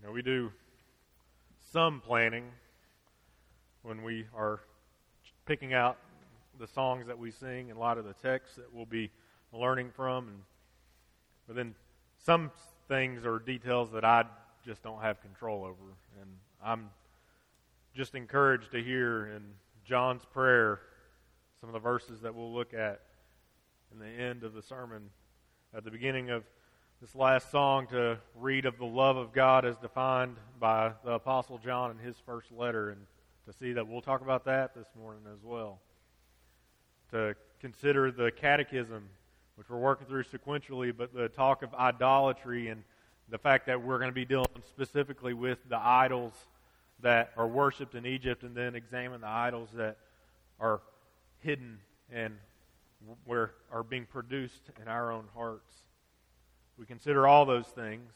You know, we do some planning when we are picking out the songs that we sing and a lot of the texts that we'll be learning from. And, but then some things or details that I just don't have control over. And I'm just encouraged to hear in John's prayer some of the verses that we'll look at in the end of the sermon at the beginning of this last song to read of the love of God as defined by the Apostle John in his first letter, and to see that we'll talk about that this morning as well. To consider the catechism, which we're working through sequentially, but the talk of idolatry and the fact that we're going to be dealing specifically with the idols that are worshipped in Egypt, and then examine the idols that are hidden and where are being produced in our own hearts. We consider all those things,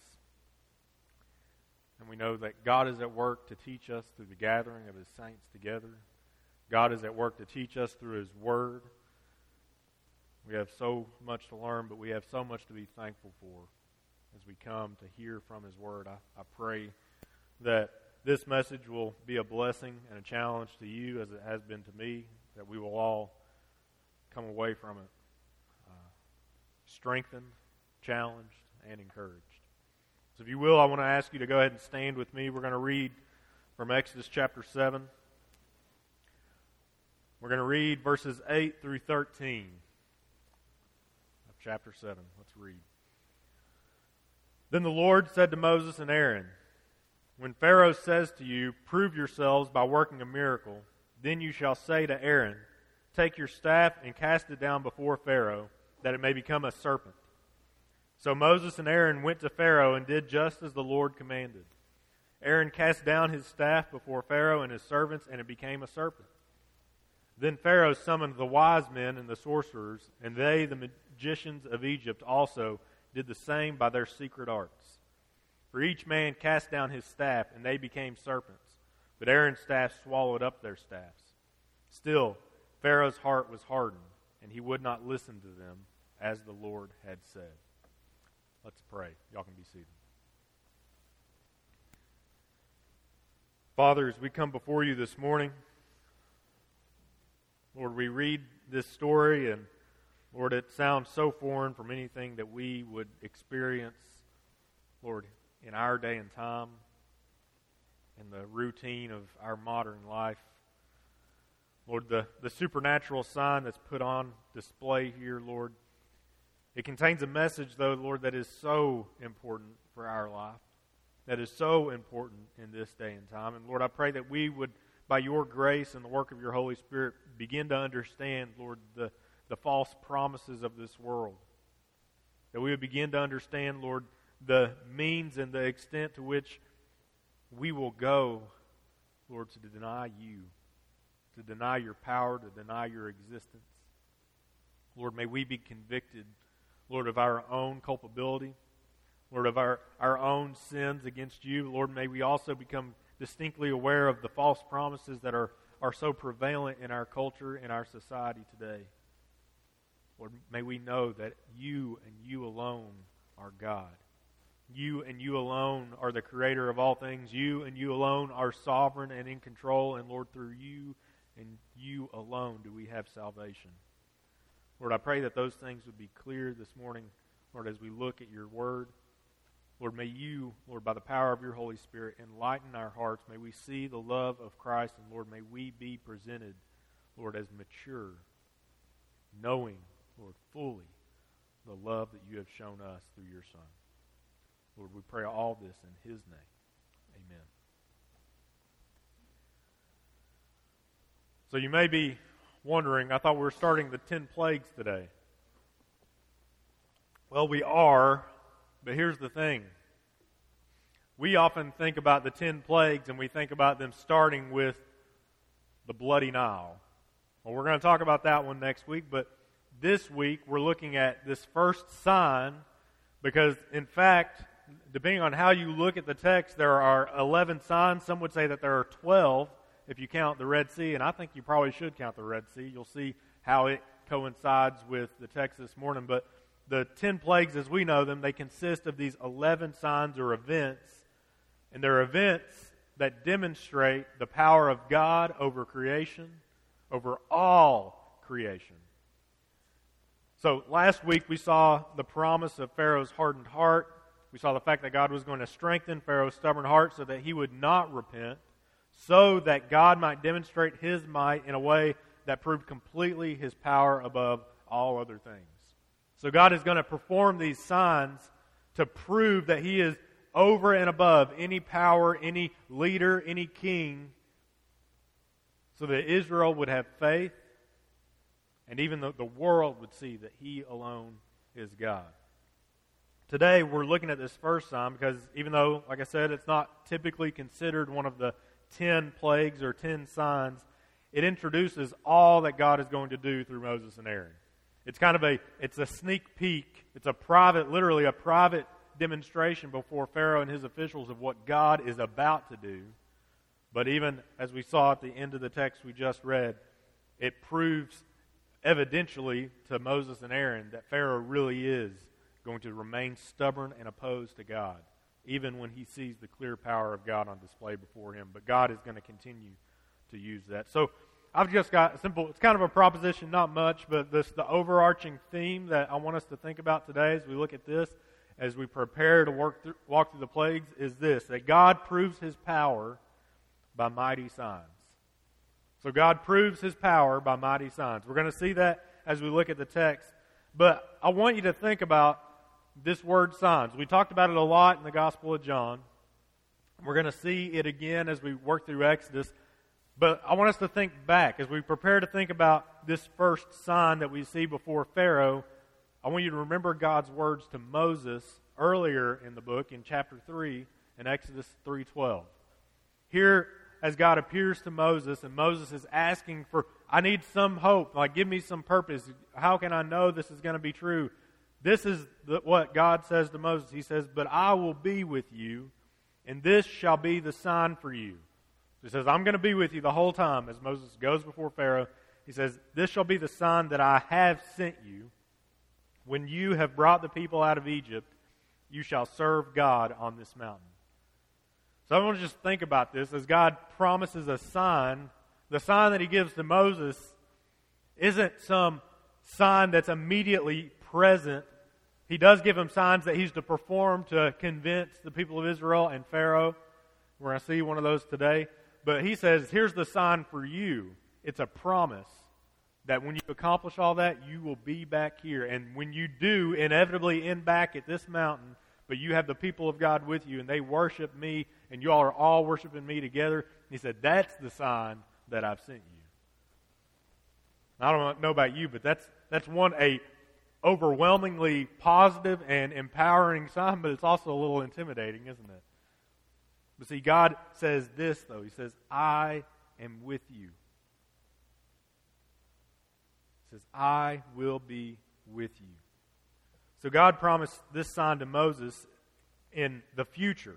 and we know that God is at work to teach us through the gathering of His saints together. God is at work to teach us through His Word. We have so much to learn, but we have so much to be thankful for as we come to hear from His Word. I, I pray that this message will be a blessing and a challenge to you as it has been to me, that we will all come away from it uh, strengthened challenged, and encouraged. So, if you will, I want to ask you to go ahead and stand with me. We're going to read from Exodus chapter 7. We're going to read verses 8 through 13 of chapter 7. Let's read. Then the Lord said to Moses and Aaron, When Pharaoh says to you, Prove yourselves by working a miracle, then you shall say to Aaron, Take your staff and cast it down before Pharaoh, that it may become a serpent. So Moses and Aaron went to Pharaoh and did just as the Lord commanded. Aaron cast down his staff before Pharaoh and his servants, and it became a serpent. Then Pharaoh summoned the wise men and the sorcerers, and they, the magicians of Egypt, also did the same by their secret arts. For each man cast down his staff, and they became serpents. But Aaron's staff swallowed up their staffs. Still, Pharaoh's heart was hardened, and he would not listen to them, as the Lord had said. Let's pray. Y'all can be seated. Father, as we come before you this morning, Lord, we read this story, and Lord, it sounds so foreign from anything that we would experience, Lord, in our day and time, in the routine of our modern life. Lord, the, the supernatural sign that's put on display here, Lord, it contains a message, though, Lord, that is so important for our life, that is so important in this day and time. And Lord, I pray that we would, by your grace and the work of your Holy Spirit, begin to understand, Lord, the, the false promises of this world. That we would begin to understand, Lord, the means and the extent to which we will go, Lord, to deny you, to deny your power, to deny your existence. Lord, may we be convicted Lord, of our own culpability, Lord, of our, our own sins against you. Lord, may we also become distinctly aware of the false promises that are, are so prevalent in our culture, in our society today. Lord, may we know that you and you alone are God. You and you alone are the creator of all things. You and you alone are sovereign and in control. And Lord, through you and you alone do we have salvation. Lord, I pray that those things would be clear this morning, Lord, as we look at your word. Lord, may you, Lord, by the power of your Holy Spirit, enlighten our hearts. May we see the love of Christ, and Lord, may we be presented, Lord, as mature, knowing, Lord, fully the love that you have shown us through your Son. Lord, we pray all this in his name. Amen. So you may be wondering, I thought we were starting the 10 plagues today. Well, we are, but here's the thing. We often think about the 10 plagues and we think about them starting with the bloody Nile. Well, we're going to talk about that one next week, but this week we're looking at this first sign because, in fact, depending on how you look at the text, there are 11 signs. Some would say that there are 12 if you count the Red Sea, and I think you probably should count the Red Sea. You'll see how it coincides with the text this morning. But the ten plagues, as we know them, they consist of these 11 signs or events. And they're events that demonstrate the power of God over creation, over all creation. So last week we saw the promise of Pharaoh's hardened heart. We saw the fact that God was going to strengthen Pharaoh's stubborn heart so that he would not repent, so that God might demonstrate his might in a way that proved completely his power above all other things. So God is going to perform these signs to prove that he is over and above any power, any leader, any king, so that Israel would have faith and even the, the world would see that he alone is God. Today, we're looking at this first sign because even though, like I said, it's not typically considered one of the ten plagues or ten signs, it introduces all that God is going to do through Moses and Aaron. It's kind of a it's a sneak peek. It's a private, literally a private demonstration before Pharaoh and his officials of what God is about to do. But even as we saw at the end of the text we just read, it proves evidentially to Moses and Aaron that Pharaoh really is going to remain stubborn and opposed to God, even when he sees the clear power of God on display before him. But God is going to continue to use that. So I've just got a simple, it's kind of a proposition, not much, but this the overarching theme that I want us to think about today as we look at this as we prepare to work through, walk through the plagues is this that God proves his power by mighty signs. So God proves his power by mighty signs. We're going to see that as we look at the text. But I want you to think about this word signs. We talked about it a lot in the Gospel of John. We're going to see it again as we work through Exodus. But I want us to think back as we prepare to think about this first sign that we see before Pharaoh I want you to remember God's words to Moses earlier in the book in chapter 3 in Exodus 3:12. Here as God appears to Moses and Moses is asking for I need some hope, like give me some purpose. How can I know this is going to be true? This is the, what God says to Moses. He says, "But I will be with you, and this shall be the sign for you." He says, "I'm going to be with you the whole time as Moses goes before Pharaoh." He says, "This shall be the sign that I have sent you." When you have brought the people out of Egypt, you shall serve God on this mountain. So I want to just think about this as God promises a sign. The sign that he gives to Moses isn't some sign that's immediately present. He does give him signs that he's to perform to convince the people of Israel and Pharaoh. We're going to see one of those today. But he says, here's the sign for you. It's a promise that when you accomplish all that, you will be back here. And when you do inevitably end back at this mountain, but you have the people of God with you and they worship me and you all are all worshiping me together, And he said, that's the sign that I've sent you. I don't know about you, but that's, that's one, a overwhelmingly positive and empowering sign, but it's also a little intimidating, isn't it? But see, God says this, though. He says, I am with you He says, I will be with you. So God promised this sign to Moses in the future.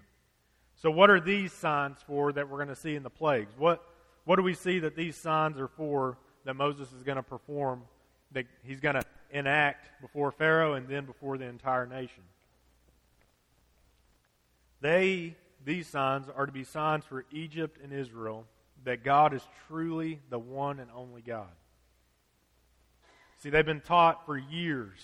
So, what are these signs for that we're going to see in the plagues? What, what do we see that these signs are for that Moses is going to perform, that he's going to enact before Pharaoh and then before the entire nation? They, these signs, are to be signs for Egypt and Israel that God is truly the one and only God. See, they've been taught for years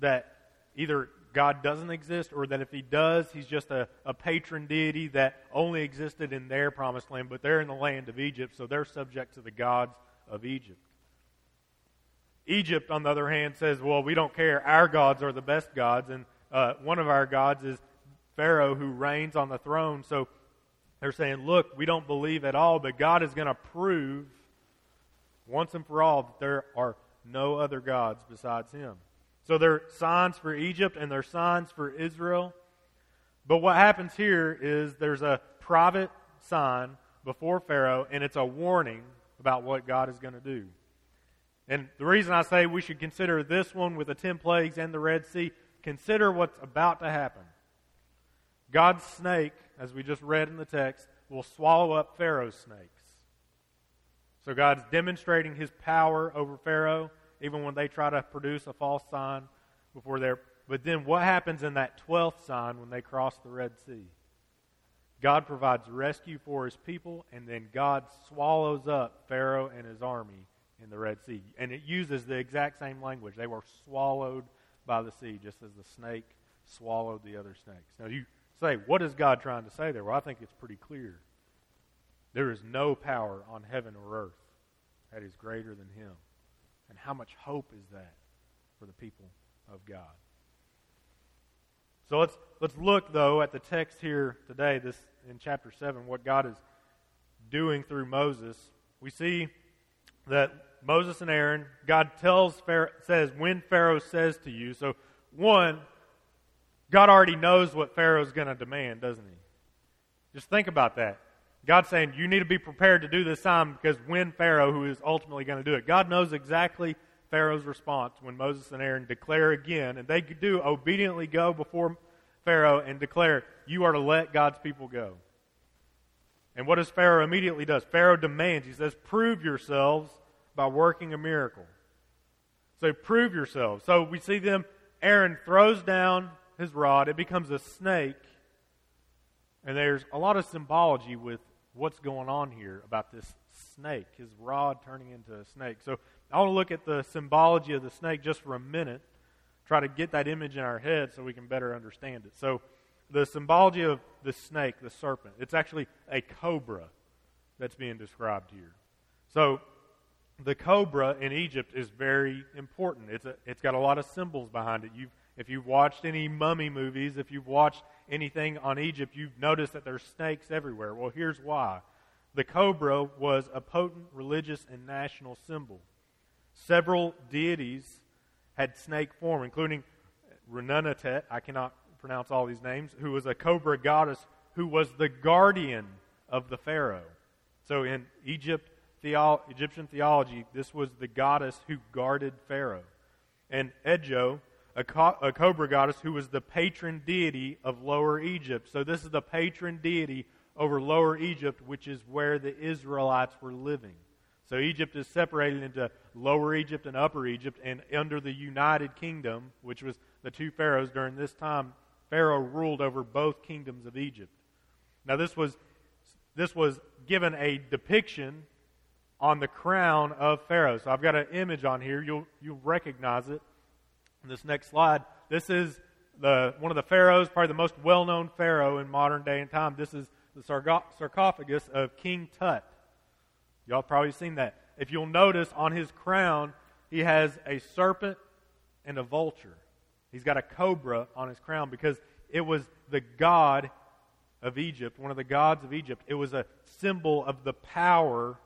that either God doesn't exist or that if he does, he's just a, a patron deity that only existed in their promised land, but they're in the land of Egypt, so they're subject to the gods of Egypt. Egypt, on the other hand, says, well, we don't care. Our gods are the best gods, and uh, one of our gods is Pharaoh who reigns on the throne. So they're saying, look, we don't believe at all, but God is going to prove once and for all that there are no other gods besides him. So they're signs for Egypt and they're signs for Israel. But what happens here is there's a private sign before Pharaoh, and it's a warning about what God is going to do. And the reason I say we should consider this one with the ten plagues and the Red Sea, consider what's about to happen. God's snake, as we just read in the text, will swallow up Pharaoh's snakes. So God's demonstrating his power over Pharaoh, even when they try to produce a false sign before they're. But then what happens in that 12th sign when they cross the Red Sea? God provides rescue for his people, and then God swallows up Pharaoh and his army in the Red Sea. And it uses the exact same language. They were swallowed by the sea, just as the snake swallowed the other snakes. Now, you say, what is God trying to say there? Well, I think it's pretty clear. There is no power on heaven or earth that is greater than him. And how much hope is that for the people of God? So let's let's look though at the text here today, this in chapter seven, what God is doing through Moses. We see that Moses and Aaron, God tells Pharaoh, says when Pharaoh says to you. So one, God already knows what Pharaoh's going to demand, doesn't he? Just think about that. God's saying you need to be prepared to do this time because when Pharaoh, who is ultimately going to do it, God knows exactly Pharaoh's response when Moses and Aaron declare again, and they do obediently go before Pharaoh and declare, You are to let God's people go. And what does Pharaoh immediately does? Pharaoh demands, he says, Prove yourselves by working a miracle. So prove yourselves. So we see them, Aaron throws down his rod, it becomes a snake. And there's a lot of symbology with what's going on here about this snake, his rod turning into a snake. So I want to look at the symbology of the snake just for a minute, try to get that image in our head so we can better understand it. So, the symbology of the snake, the serpent, it's actually a cobra that's being described here. So, the cobra in Egypt is very important. It's, a, it's got a lot of symbols behind it. You've, if you've watched any mummy movies, if you've watched anything on Egypt, you've noticed that there's snakes everywhere. Well, here's why. The cobra was a potent religious and national symbol. Several deities had snake form, including Renenutet, I cannot pronounce all these names, who was a cobra goddess who was the guardian of the Pharaoh. So in Egypt, theo- Egyptian theology, this was the goddess who guarded Pharaoh. And Edjo, a, co- a cobra goddess who was the patron deity of Lower Egypt. So this is the patron deity over Lower Egypt, which is where the Israelites were living. So Egypt is separated into Lower Egypt and Upper Egypt, and under the United Kingdom, which was the two pharaohs during this time, Pharaoh ruled over both kingdoms of Egypt. Now this was this was given a depiction on the crown of Pharaoh. So I've got an image on here. You'll you'll recognize it. In this next slide, this is the one of the pharaohs, probably the most well-known pharaoh in modern day and time. This is the sarcophagus of King Tut. Y'all probably seen that. If you'll notice on his crown, he has a serpent and a vulture. He's got a cobra on his crown because it was the god of Egypt, one of the gods of Egypt. It was a symbol of the power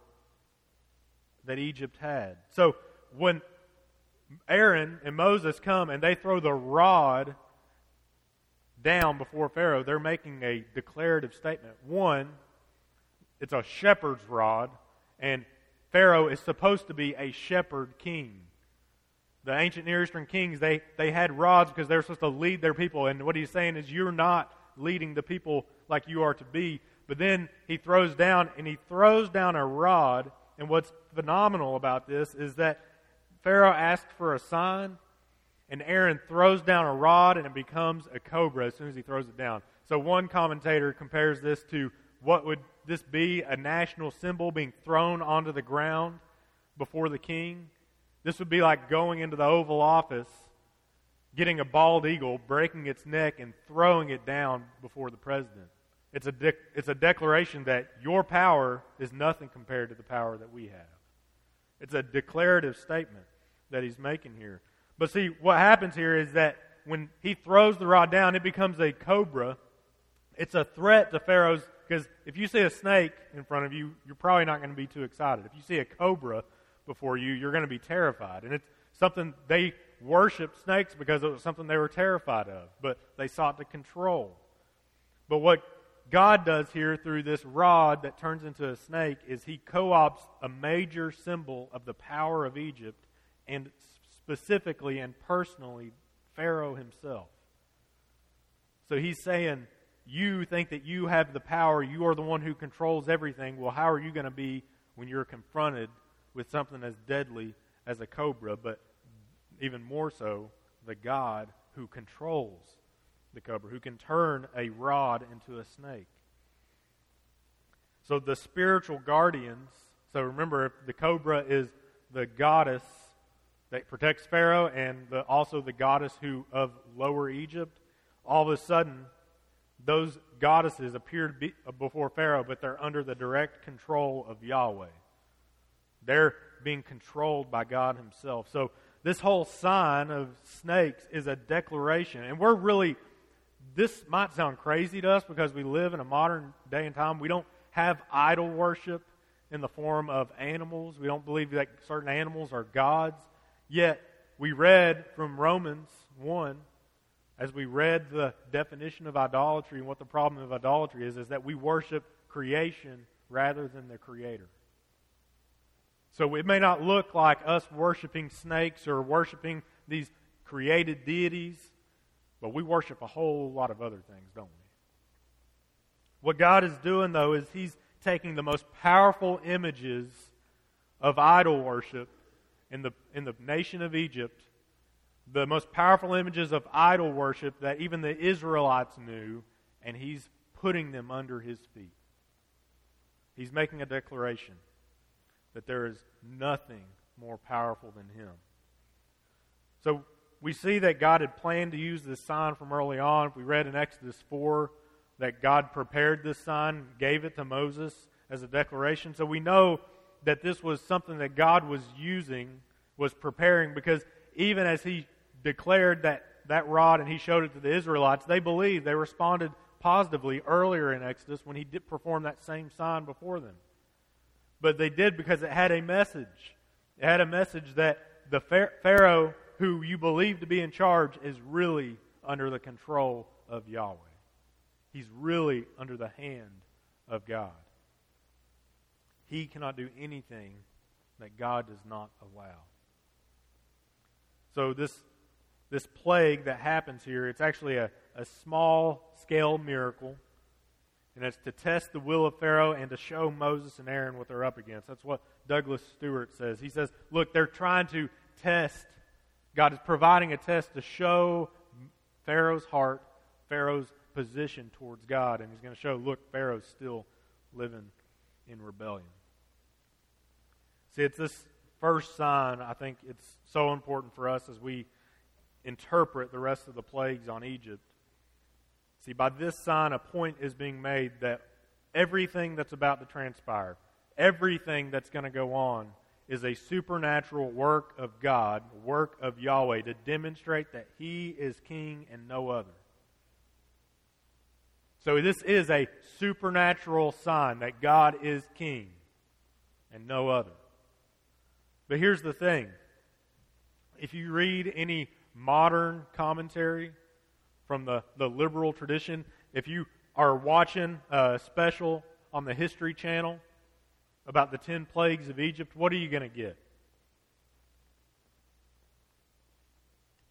that Egypt had. So when Aaron and Moses come and they throw the rod down before Pharaoh, they're making a declarative statement. One, it's a shepherd's rod and Pharaoh is supposed to be a shepherd king. The ancient Near Eastern kings, they, they had rods because they were supposed to lead their people. And what he's saying is, you're not leading the people like you are to be. But then he throws down, and he throws down a rod. And what's phenomenal about this is that Pharaoh asked for a sign, and Aaron throws down a rod, and it becomes a cobra as soon as he throws it down. So one commentator compares this to what would this be a national symbol being thrown onto the ground before the king? This would be like going into the Oval Office, getting a bald eagle, breaking its neck, and throwing it down before the president. It's a, de- it's a declaration that your power is nothing compared to the power that we have. It's a declarative statement that he's making here. But see, what happens here is that when he throws the rod down, it becomes a cobra. It's a threat to Pharaoh's because if you see a snake in front of you, you're probably not going to be too excited. If you see a cobra before you, you're going to be terrified. And it's something they worshiped snakes because it was something they were terrified of, but they sought to control. But what God does here through this rod that turns into a snake is he co opts a major symbol of the power of Egypt and specifically and personally Pharaoh himself. So he's saying, you think that you have the power, you are the one who controls everything, well, how are you going to be when you're confronted with something as deadly as a cobra, but even more so, the God who controls the cobra, who can turn a rod into a snake? So the spiritual guardians, so remember, the cobra is the goddess that protects Pharaoh and the, also the goddess who of Lower Egypt. All of a sudden, those goddesses appear be, uh, before Pharaoh, but they're under the direct control of Yahweh. They're being controlled by God Himself. So this whole sign of snakes is a declaration, and we're really. This might sound crazy to us because we live in a modern day and time. We don't have idol worship in the form of animals. We don't believe that certain animals are gods. Yet, we read from Romans 1, as we read the definition of idolatry and what the problem of idolatry is, is that we worship creation rather than the Creator. So it may not look like us worshiping snakes or worshiping these created deities, but we worship a whole lot of other things, don't we? What God is doing, though, is He's taking the most powerful images of idol worship in the, in the nation of Egypt, the most powerful images of idol worship that even the Israelites knew, and he's putting them under his feet. He's making a declaration that there is nothing more powerful than him. So we see that God had planned to use this sign from early on. If we read in Exodus 4 that God prepared this sign, gave it to Moses as a declaration. So we know that this was something that God was using, was preparing, because even as He declared that, that rod and He showed it to the Israelites, they believed, they responded positively earlier in Exodus when He did perform that same sign before them. But they did because it had a message. It had a message that the Pharaoh, who you believe to be in charge, is really under the control of Yahweh. He's really under the hand of God. He cannot do anything that God does not allow. So this this plague that happens here, it's actually a, a small scale miracle. And it's to test the will of Pharaoh and to show Moses and Aaron what they're up against. That's what Douglas Stuart says. He says, look, they're trying to test. God is providing a test to show Pharaoh's heart, Pharaoh's position towards God. And he's going to show, look, Pharaoh's still living in rebellion. See, it's this first sign, I think it's so important for us as we interpret the rest of the plagues on Egypt. See, by this sign, a point is being made that everything that's about to transpire, everything that's going to go on, is a supernatural work of God, work of Yahweh, to demonstrate that He is King and no other. So, this is a supernatural sign that God is King and no other. But here's the thing if you read any modern commentary from the, the liberal tradition, if you are watching a special on the History Channel about the 10 plagues of Egypt, what are you going to get?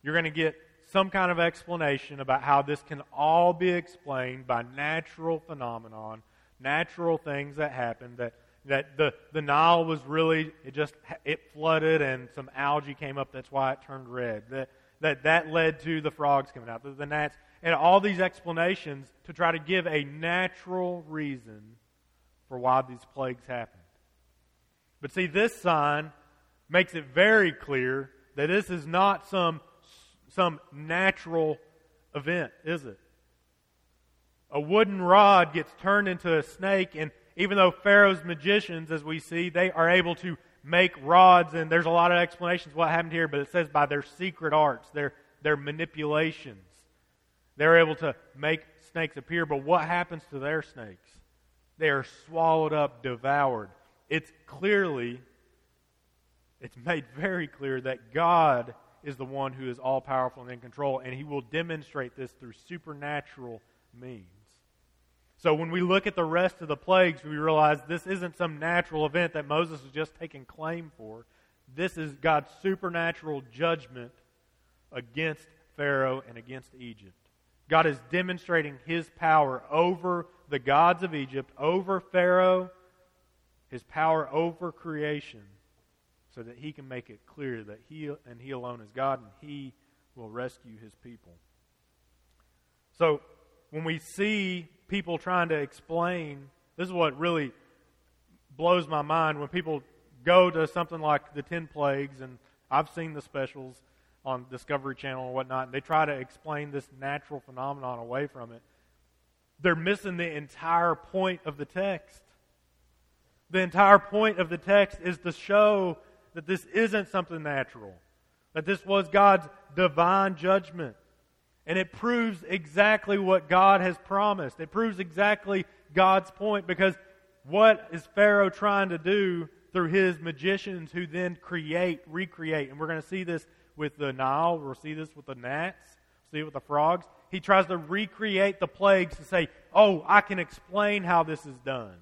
You're going to get some kind of explanation about how this can all be explained by natural phenomenon, natural things that happened that that the, the Nile was really, it just, it flooded and some algae came up, that's why it turned red. That, that, that led to the frogs coming out, the, the gnats, and all these explanations to try to give a natural reason for why these plagues happened. But see, this sign makes it very clear that this is not some, some natural event, is it? A wooden rod gets turned into a snake, and even though Pharaoh's magicians, as we see, they are able to make rods, and there's a lot of explanations what happened here, but it says by their secret arts, their, their manipulations. They're able to make snakes appear, but what happens to their snakes? They are swallowed up, devoured. It's clearly, it's made very clear that God is the one who is all powerful and in control, and He will demonstrate this through supernatural means. So when we look at the rest of the plagues, we realize this isn't some natural event that Moses is just taking claim for. This is God's supernatural judgment against Pharaoh and against Egypt. God is demonstrating his power over the gods of Egypt, over Pharaoh, his power over creation, so that he can make it clear that he and he alone is God and he will rescue his people. So when we see people trying to explain, this is what really blows my mind when people go to something like the 10 plagues, and I've seen the specials on Discovery Channel and whatnot, and they try to explain this natural phenomenon away from it. They're missing the entire point of the text. The entire point of the text is to show that this isn't something natural, that this was God's divine judgment. And it proves exactly what God has promised. It proves exactly God's point because what is Pharaoh trying to do through his magicians who then create, recreate? And we're going to see this with the Nile, we'll see this with the gnats, see it with the frogs. He tries to recreate the plagues to say, oh, I can explain how this is done.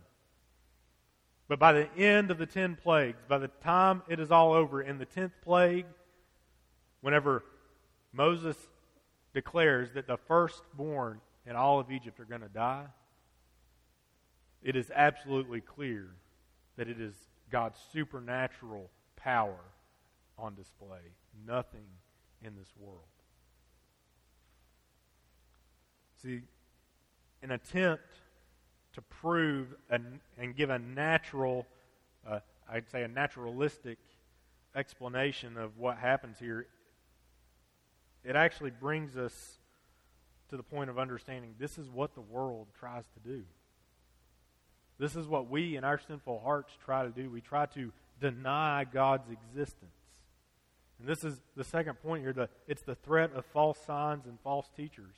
But by the end of the ten plagues, by the time it is all over, in the tenth plague, whenever Moses declares that the firstborn in all of Egypt are going to die, it is absolutely clear that it is God's supernatural power on display. Nothing in this world. See, an attempt to prove and give a natural, uh, I'd say a naturalistic explanation of what happens here, it actually brings us to the point of understanding this is what the world tries to do. This is what we in our sinful hearts try to do. We try to deny God's existence. And this is the second point here. The, it's the threat of false signs and false teachers.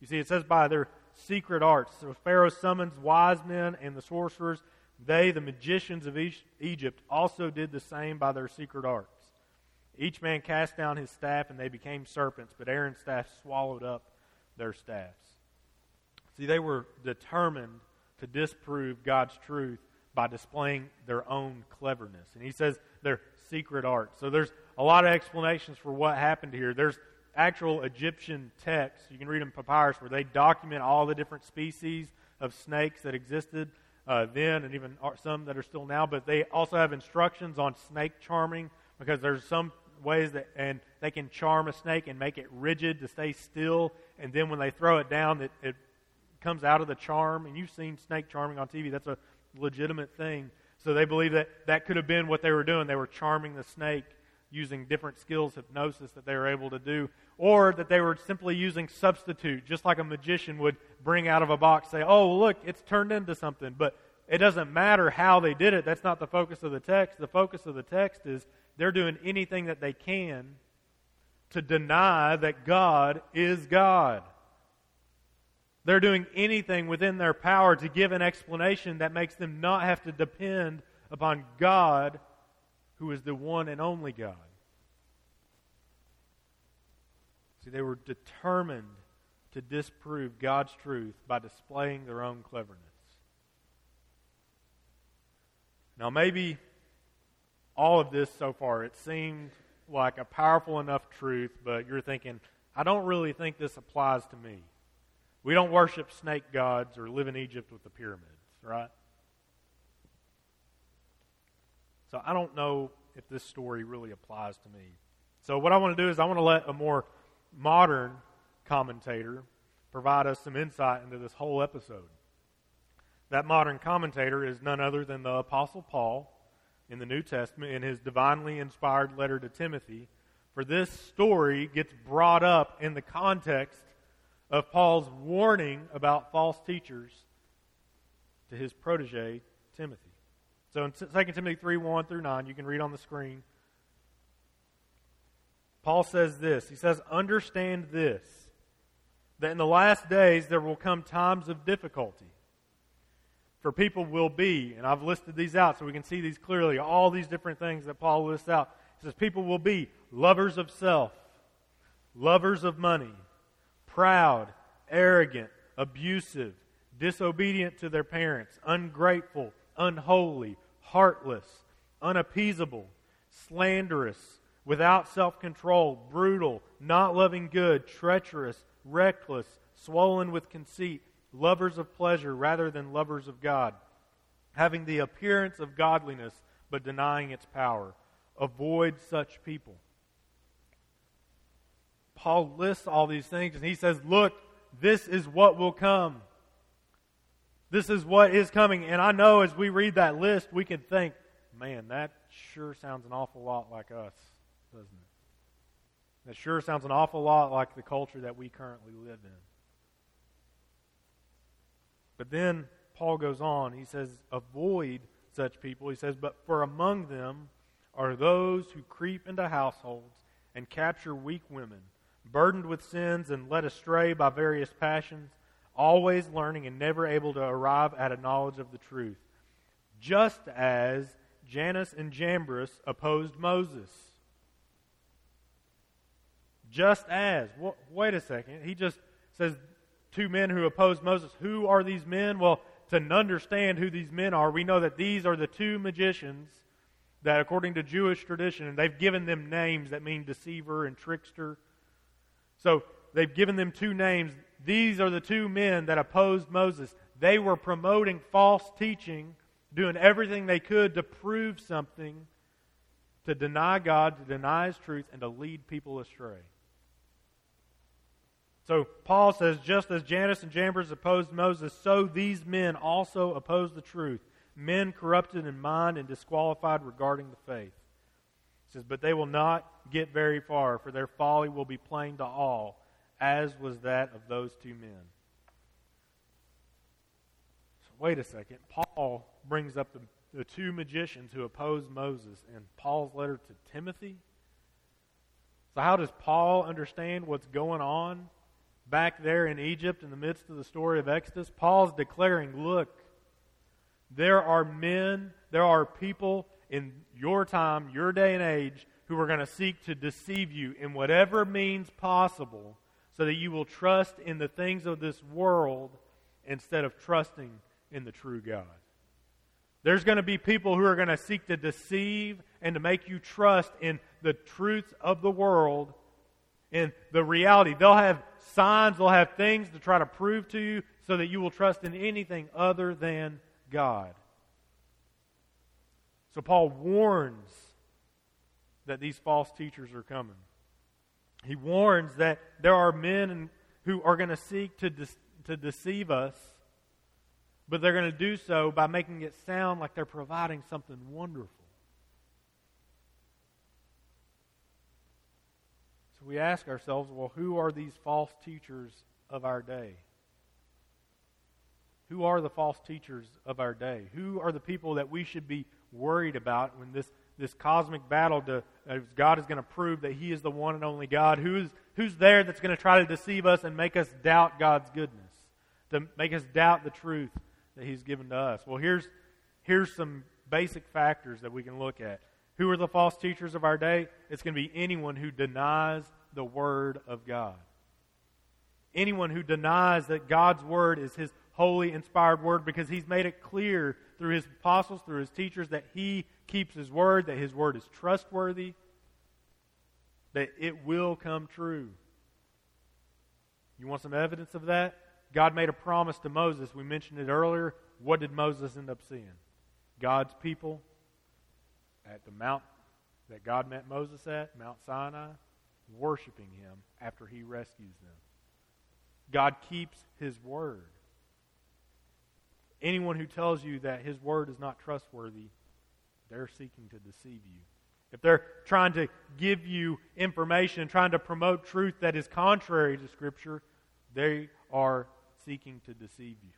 You see, it says by their secret arts. So Pharaoh summons wise men and the sorcerers. They, the magicians of Egypt, also did the same by their secret arts. Each man cast down his staff, and they became serpents, but Aaron's staff swallowed up their staffs. See, they were determined to disprove God's truth by displaying their own cleverness. And he says their secret arts. So there's a lot of explanations for what happened here. There's actual Egyptian texts. You can read in papyrus where they document all the different species of snakes that existed uh, then and even some that are still now. But they also have instructions on snake charming because there's some ways that, and they can charm a snake and make it rigid to stay still. And then when they throw it down, it, it comes out of the charm. And you've seen snake charming on TV. That's a legitimate thing. So they believe that that could have been what they were doing. They were charming the snake using different skills, hypnosis that they were able to do, or that they were simply using substitute, just like a magician would bring out of a box, say, oh, look, it's turned into something. But it doesn't matter how they did it. That's not the focus of the text. The focus of the text is they're doing anything that they can to deny that God is God. They're doing anything within their power to give an explanation that makes them not have to depend upon God who is the one and only God. See, they were determined to disprove God's truth by displaying their own cleverness. Now, maybe all of this so far, it seemed like a powerful enough truth, but you're thinking, I don't really think this applies to me. We don't worship snake gods or live in Egypt with the pyramids, right? So I don't know if this story really applies to me. So what I want to do is I want to let a more modern commentator provide us some insight into this whole episode. That modern commentator is none other than the Apostle Paul in the New Testament in his divinely inspired letter to Timothy. For this story gets brought up in the context of Paul's warning about false teachers to his protege, Timothy. So in 2 Timothy 3 1 through 9, you can read on the screen. Paul says this He says, Understand this, that in the last days there will come times of difficulty. For people will be, and I've listed these out so we can see these clearly, all these different things that Paul lists out. He says, People will be lovers of self, lovers of money, proud, arrogant, abusive, disobedient to their parents, ungrateful, unholy, heartless, unappeasable, slanderous, without self control, brutal, not loving good, treacherous, reckless, swollen with conceit, lovers of pleasure rather than lovers of God, having the appearance of godliness but denying its power. Avoid such people. Paul lists all these things and he says, Look, this is what will come. This is what is coming. And I know as we read that list, we can think, man, that sure sounds an awful lot like us, doesn't it? That sure sounds an awful lot like the culture that we currently live in. But then Paul goes on. He says, avoid such people. He says, but for among them are those who creep into households and capture weak women, burdened with sins and led astray by various passions, always learning and never able to arrive at a knowledge of the truth. Just as Jannes and Jambres opposed Moses. Just as. Wait a second. He just says two men who opposed Moses. Who are these men? Well, to understand who these men are, we know that these are the two magicians that, according to Jewish tradition, and they've given them names that mean deceiver and trickster. So they've given them two names. These are the two men that opposed Moses. They were promoting false teaching, doing everything they could to prove something, to deny God, to deny His truth, and to lead people astray. So Paul says, just as Jannes and Jambres opposed Moses, so these men also oppose the truth. Men corrupted in mind and disqualified regarding the faith. He says, but they will not get very far, for their folly will be plain to all, as was that of those two men. So wait a second. Paul brings up the, the two magicians who opposed Moses in Paul's letter to Timothy. So how does Paul understand what's going on back there in Egypt in the midst of the story of Exodus, Paul's declaring, look, there are men, there are people in your time, your day and age, who are going to seek to deceive you in whatever means possible so that you will trust in the things of this world instead of trusting in the true God. There's going to be people who are going to seek to deceive and to make you trust in the truths of the world and the reality. They'll have signs, they'll have things to try to prove to you so that you will trust in anything other than God. So Paul warns that these false teachers are coming. He warns that there are men who are going to seek to, de- to deceive us, but they're going to do so by making it sound like they're providing something wonderful. So we ask ourselves, well, who are these false teachers of our day? Who are the false teachers of our day? Who are the people that we should be worried about when this, this cosmic battle to, uh, God is going to prove that He is the one and only God? Who's, who's there that's going to try to deceive us and make us doubt God's goodness? To make us doubt the truth that He's given to us? Well, here's, here's some basic factors that we can look at. Who are the false teachers of our day? It's going to be anyone who denies the Word of God. Anyone who denies that God's Word is His holy, inspired Word because He's made it clear through His apostles, through His teachers, that He keeps His Word, that His Word is trustworthy, that it will come true. You want some evidence of that? God made a promise to Moses. We mentioned it earlier. What did Moses end up seeing? God's people at the mount that God met Moses at, Mount Sinai, worshiping him after he rescues them. God keeps his word. Anyone who tells you that his word is not trustworthy, they're seeking to deceive you. If they're trying to give you information, trying to promote truth that is contrary to Scripture, they are seeking to deceive you.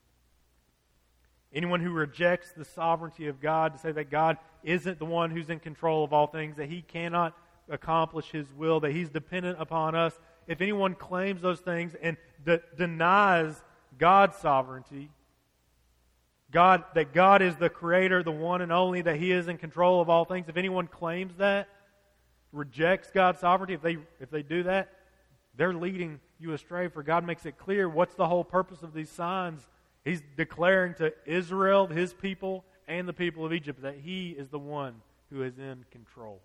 Anyone who rejects the sovereignty of God to say that God isn't the one who's in control of all things, that he cannot accomplish his will, that he's dependent upon us. If anyone claims those things and de- denies God's sovereignty, God that God is the creator, the one and only, that he is in control of all things, if anyone claims that, rejects God's sovereignty, if they if they do that, they're leading you astray for God makes it clear what's the whole purpose of these signs He's declaring to Israel, his people, and the people of Egypt that he is the one who is in control.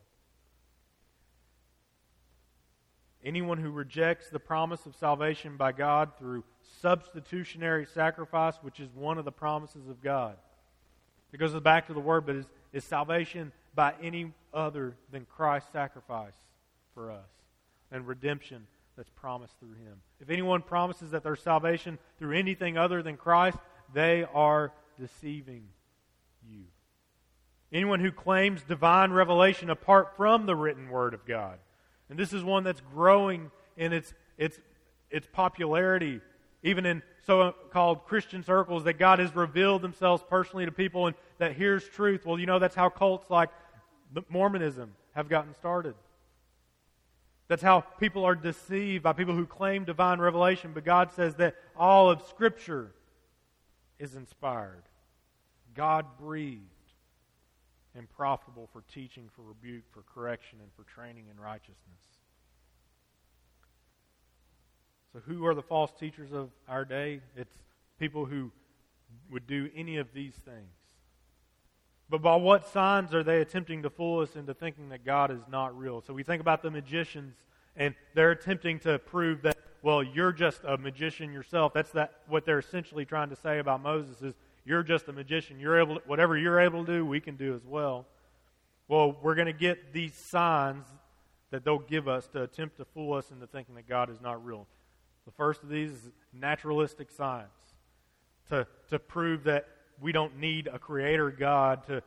Anyone who rejects the promise of salvation by God through substitutionary sacrifice, which is one of the promises of God. It goes back to the word, but is, is salvation by any other than Christ's sacrifice for us and redemption that's promised through him. If anyone promises that their salvation through anything other than Christ, they are deceiving you. Anyone who claims divine revelation apart from the written word of God. And this is one that's growing in its, its, its popularity, even in so called Christian circles, that God has revealed themselves personally to people and that here's truth. Well, you know, that's how cults like Mormonism have gotten started. That's how people are deceived by people who claim divine revelation, but God says that all of Scripture is inspired, God breathed, and profitable for teaching, for rebuke, for correction, and for training in righteousness. So, who are the false teachers of our day? It's people who would do any of these things. But by what signs are they attempting to fool us into thinking that God is not real? So we think about the magicians, and they're attempting to prove that, well, you're just a magician yourself. That's that what they're essentially trying to say about Moses is you're just a magician. You're able to, whatever you're able to do, we can do as well. Well, we're going to get these signs that they'll give us to attempt to fool us into thinking that God is not real. The first of these is naturalistic science to, to prove that we don't need a creator God to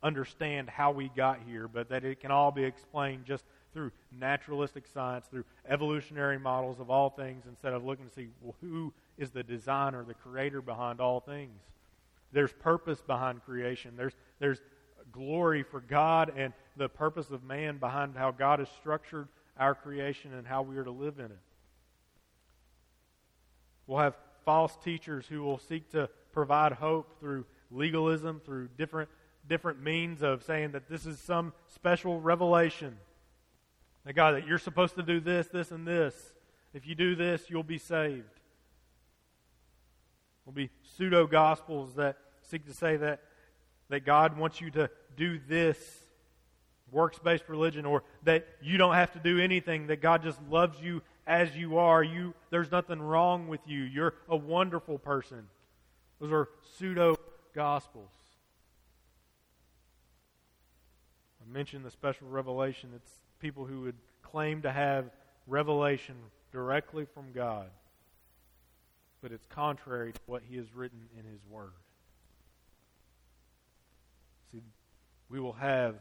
understand how we got here, but that it can all be explained just through naturalistic science, through evolutionary models of all things, instead of looking to see well, who is the designer, the creator behind all things. There's purpose behind creation. There's, there's glory for God and the purpose of man behind how God has structured our creation and how we are to live in it. We'll have false teachers who will seek to provide hope through legalism, through different, different means of saying that this is some special revelation. That God, that you're supposed to do this, this, and this. If you do this, you'll be saved. Will be pseudo gospels that seek to say that, that God wants you to do this works based religion or that you don't have to do anything, that God just loves you as you are. You, there's nothing wrong with you. You're a wonderful person. Those are pseudo gospels. I mentioned the special revelation. It's people who would claim to have revelation directly from God, but it's contrary to what He has written in His Word. See, we will have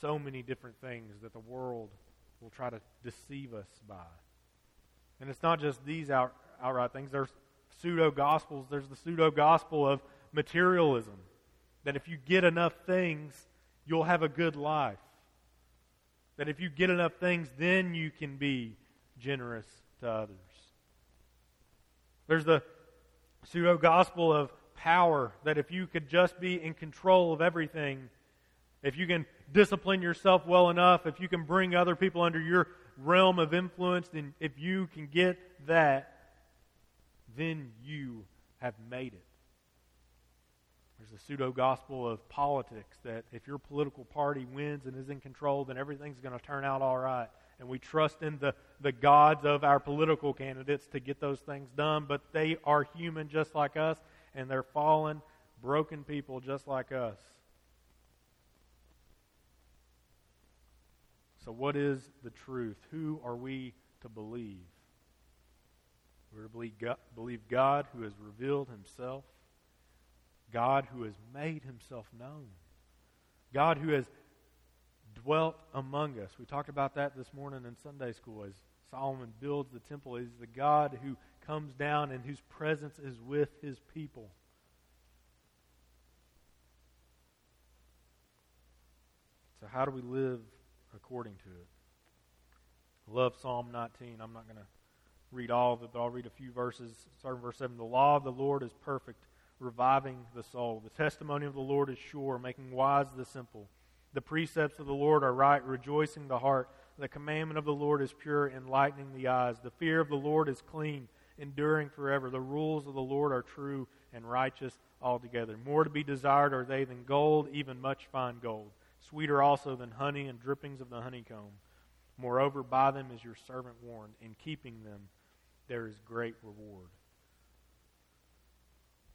so many different things that the world will try to deceive us by. And it's not just these out, outright things. There's pseudo gospels, there's the pseudo gospel of materialism. That if you get enough things, you'll have a good life. That if you get enough things, then you can be generous to others. There's the pseudo gospel of power, that if you could just be in control of everything, if you can discipline yourself well enough, if you can bring other people under your realm of influence, then if you can get that, then you have made it. There's a pseudo gospel of politics that if your political party wins and is in control, then everything's going to turn out all right. And we trust in the, the gods of our political candidates to get those things done, but they are human just like us, and they're fallen, broken people just like us. So, what is the truth? Who are we to believe? We're to believe God, who has revealed himself, God who has made himself known, God who has dwelt among us. We talked about that this morning in Sunday school as Solomon builds the temple. He's the God who comes down and whose presence is with his people. So, how do we live according to it? I love Psalm 19. I'm not going to read all of it, but I'll read a few verses. Starting verse 7 The law of the Lord is perfect, reviving the soul. The testimony of the Lord is sure, making wise the simple. The precepts of the Lord are right, rejoicing the heart. The commandment of the Lord is pure, enlightening the eyes. The fear of the Lord is clean, enduring forever. The rules of the Lord are true and righteous altogether. More to be desired are they than gold, even much fine gold. Sweeter also than honey and drippings of the honeycomb. Moreover, by them is your servant warned. In keeping them, there is great reward.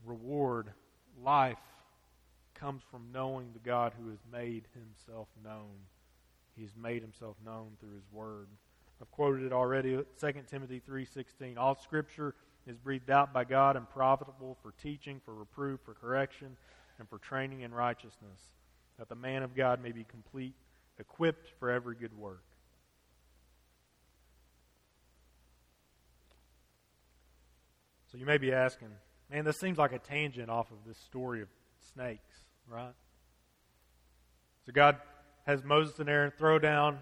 Reward, life, comes from knowing the God who has made himself known. He has made himself known through his word. I've quoted it already, 2 Timothy 3.16. All scripture is breathed out by God and profitable for teaching, for reproof, for correction, and for training in righteousness, that the man of God may be complete, equipped for every good work. So you may be asking, man, this seems like a tangent off of this story of snakes, right? So God has Moses and Aaron throw down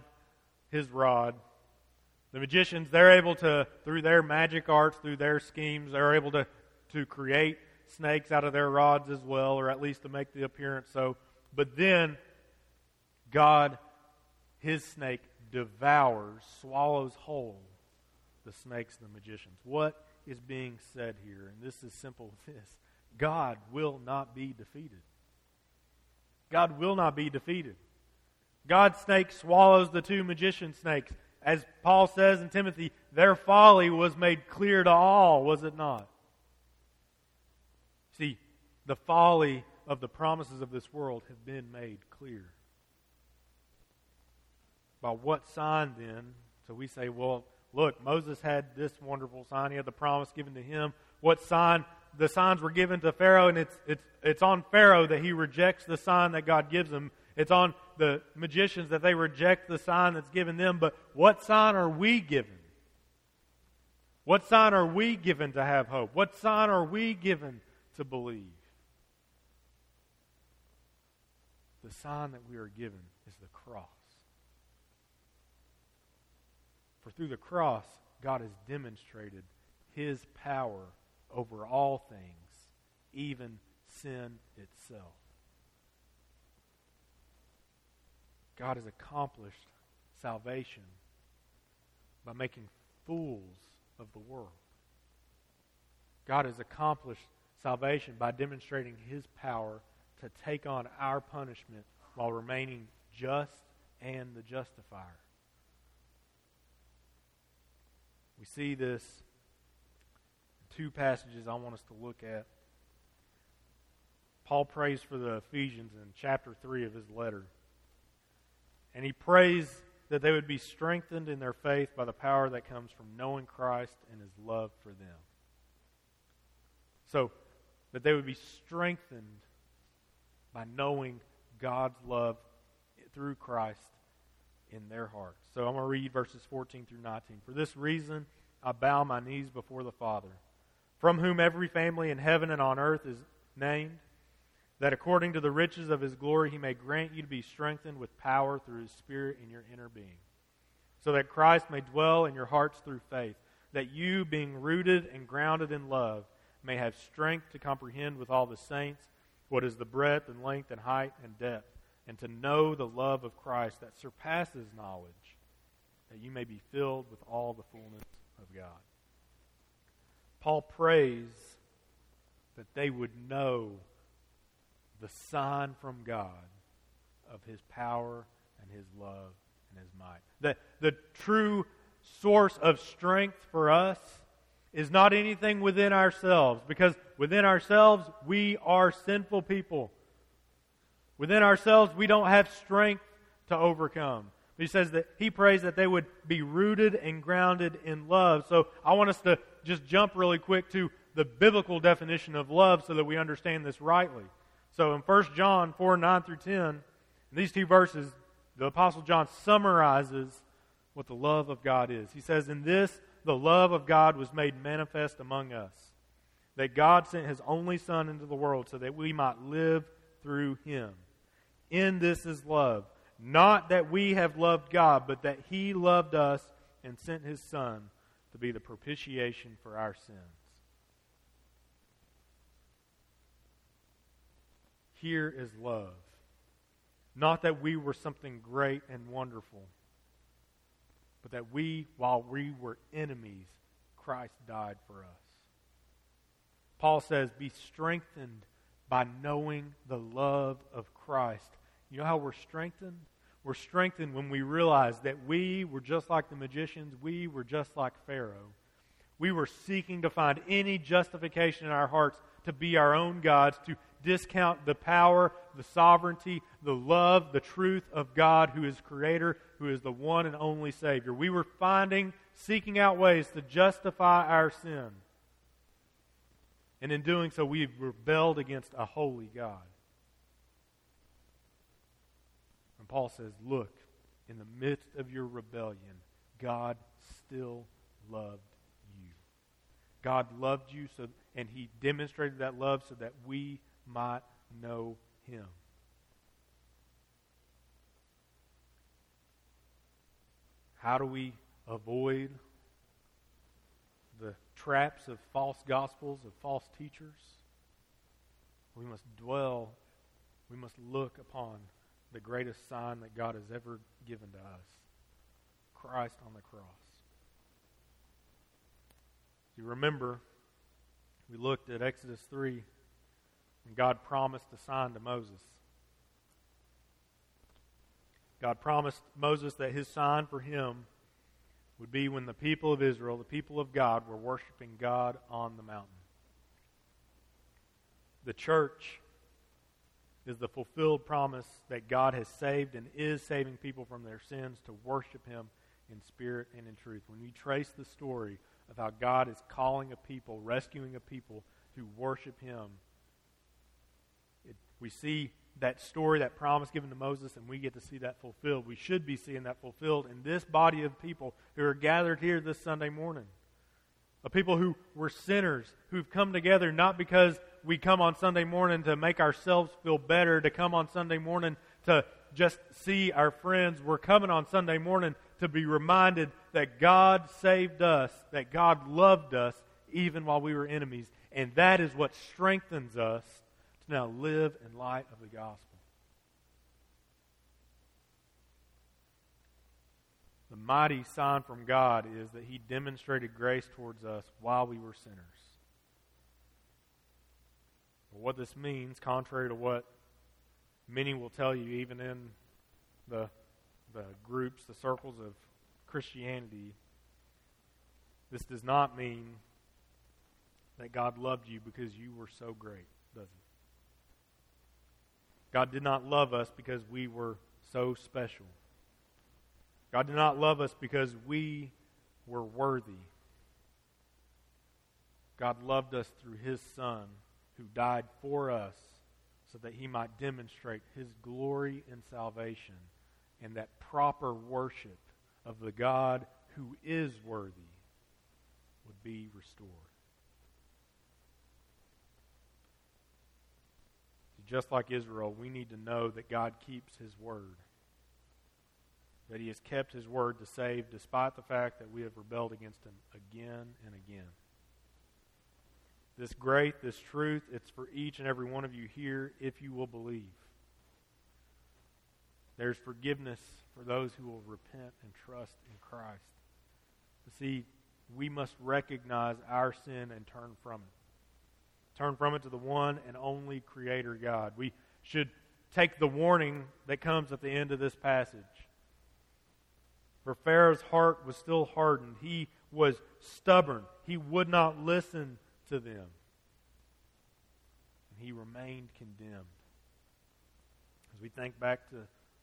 his rod. The magicians, they're able to, through their magic arts, through their schemes, they're able to, to create snakes out of their rods as well, or at least to make the appearance so. But then, God, his snake, devours, swallows whole the snakes and the magicians. What is being said here, and this is simple this God will not be defeated. God will not be defeated. God's snake swallows the two magician snakes. As Paul says in Timothy, their folly was made clear to all, was it not? See, the folly of the promises of this world have been made clear. By what sign then? So we say, well, look, Moses had this wonderful sign. He had the promise given to him. What sign? The signs were given to Pharaoh, and it's, it's, it's on Pharaoh that he rejects the sign that God gives him. It's on the magicians that they reject the sign that's given them. But what sign are we given? What sign are we given to have hope? What sign are we given to believe? The sign that we are given is the cross. For through the cross, God has demonstrated his power over all things, even sin itself. God has accomplished salvation by making fools of the world. God has accomplished salvation by demonstrating his power to take on our punishment while remaining just and the justifier. We see this two passages I want us to look at. Paul prays for the Ephesians in chapter 3 of his letter. And he prays that they would be strengthened in their faith by the power that comes from knowing Christ and his love for them. So, that they would be strengthened by knowing God's love through Christ in their hearts. So I'm going to read verses 14 through 19. For this reason, I bow my knees before the Father, from whom every family in heaven and on earth is named, that according to the riches of his glory he may grant you to be strengthened with power through his Spirit in your inner being, so that Christ may dwell in your hearts through faith, that you, being rooted and grounded in love, may have strength to comprehend with all the saints what is the breadth and length and height and depth and to know the love of Christ that surpasses knowledge, that you may be filled with all the fullness of God. Paul prays that they would know the sign from God of his power and his love and his might. The, the true source of strength for us is not anything within ourselves, because within ourselves we are sinful people. Within ourselves, we don't have strength to overcome. He says that he prays that they would be rooted and grounded in love. So I want us to just jump really quick to the biblical definition of love so that we understand this rightly. So in 1 John 4 9 through 10, in these two verses, the Apostle John summarizes what the love of God is. He says, In this, the love of God was made manifest among us, that God sent his only Son into the world so that we might live through him. In this is love. Not that we have loved God, but that He loved us and sent His Son to be the propitiation for our sins. Here is love. Not that we were something great and wonderful, but that we, while we were enemies, Christ died for us. Paul says, Be strengthened by knowing the love of Christ. You know how we're strengthened? We're strengthened when we realize that we were just like the magicians, we were just like Pharaoh. We were seeking to find any justification in our hearts to be our own gods, to discount the power, the sovereignty, the love, the truth of God who is creator, who is the one and only Savior. We were finding, seeking out ways to justify our sin. And in doing so, we've rebelled against a holy God. And Paul says, Look, in the midst of your rebellion, God still loved you. God loved you so and he demonstrated that love so that we might know him. How do we avoid the traps of false gospels, of false teachers? We must dwell, we must look upon the greatest sign that God has ever given to us Christ on the cross. You remember, we looked at Exodus 3, and God promised a sign to Moses. God promised Moses that his sign for him would be when the people of Israel, the people of God, were worshiping God on the mountain. The church is the fulfilled promise that God has saved and is saving people from their sins to worship Him in spirit and in truth. When you trace the story of how God is calling a people, rescuing a people to worship Him, it, we see that story, that promise given to Moses, and we get to see that fulfilled. We should be seeing that fulfilled in this body of people who are gathered here this Sunday morning. A people who were sinners, who've come together not because we come on Sunday morning to make ourselves feel better, to come on Sunday morning to just see our friends. We're coming on Sunday morning to be reminded that God saved us, that God loved us even while we were enemies. And that is what strengthens us to now live in light of the gospel. The mighty sign from God is that He demonstrated grace towards us while we were sinners. But what this means, contrary to what many will tell you, even in the, the groups, the circles of Christianity, this does not mean that God loved you because you were so great, does it? God did not love us because we were so special. God did not love us because we were worthy. God loved us through His Son, who died for us so that He might demonstrate His glory and salvation and that proper worship of the God who is worthy would be restored. Just like Israel, we need to know that God keeps His word. That He has kept His word to save despite the fact that we have rebelled against Him again and again. This great, this truth, it's for each and every one of you here if you will believe. There's forgiveness for those who will repent and trust in Christ. see, we must recognize our sin and turn from it. Turn from it to the one and only Creator God. We should take the warning that comes at the end of this passage. For Pharaoh's heart was still hardened. He was stubborn. He would not listen to them. And he remained condemned. As we think back to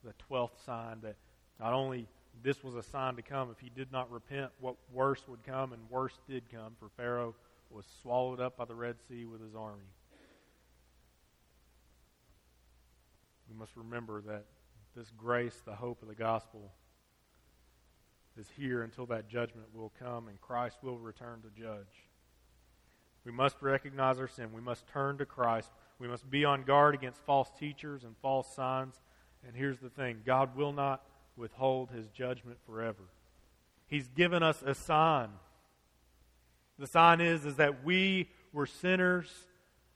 the 12th sign, that not only this was a sign to come, if he did not repent, what worse would come, and worse did come for Pharaoh was swallowed up by the Red Sea with his army. We must remember that this grace, the hope of the gospel, is here until that judgment will come and Christ will return to judge. We must recognize our sin. We must turn to Christ. We must be on guard against false teachers and false signs. And here's the thing God will not withhold his judgment forever. He's given us a sign. The sign is, is that we were sinners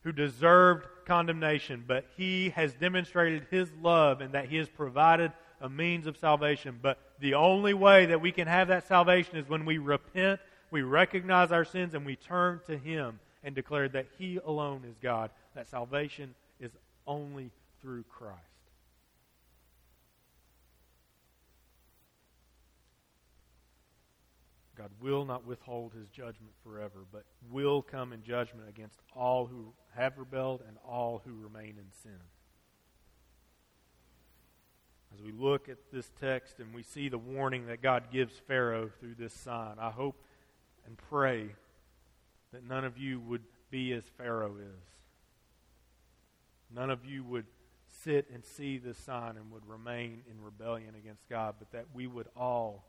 who deserved condemnation, but he has demonstrated his love and that he has provided a means of salvation. But the only way that we can have that salvation is when we repent, we recognize our sins, and we turn to him and declare that he alone is God. That salvation is only through Christ. God will not withhold his judgment forever, but will come in judgment against all who have rebelled and all who remain in sin. As we look at this text and we see the warning that God gives Pharaoh through this sign, I hope and pray that none of you would be as Pharaoh is. None of you would sit and see this sign and would remain in rebellion against God, but that we would all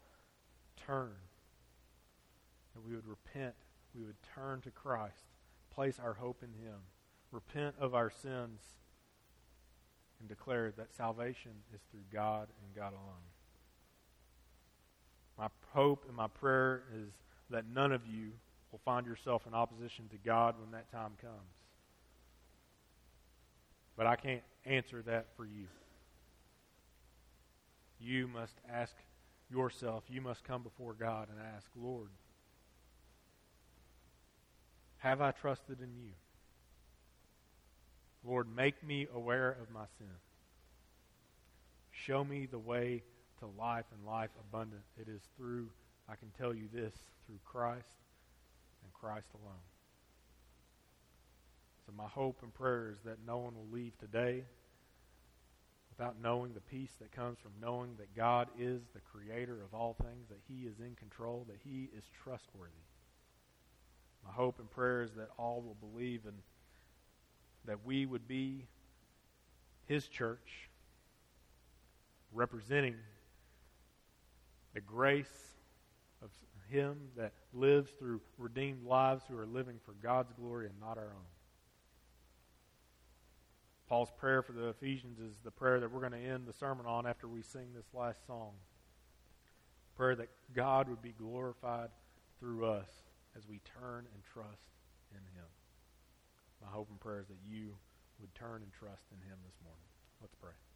turn, that we would repent, we would turn to Christ, place our hope in Him, repent of our sins, and declare that salvation is through God and God alone. My hope and my prayer is that none of you will find yourself in opposition to God when that time comes. But I can't answer that for you. You must ask yourself, you must come before God and ask, Lord, have I trusted in you? Lord, make me aware of my sin. Show me the way to life and life abundant. It is through, I can tell you this, through Christ and Christ alone. So my hope and prayer is that no one will leave today without knowing the peace that comes from knowing that God is the creator of all things, that He is in control, that He is trustworthy. My hope and prayer is that all will believe and that we would be His church, representing the grace of Him that lives through redeemed lives who are living for God's glory and not our own. Paul's prayer for the Ephesians is the prayer that we're going to end the sermon on after we sing this last song. Prayer that God would be glorified through us as we turn and trust in Him. My hope and prayer is that you would turn and trust in Him this morning. Let's pray.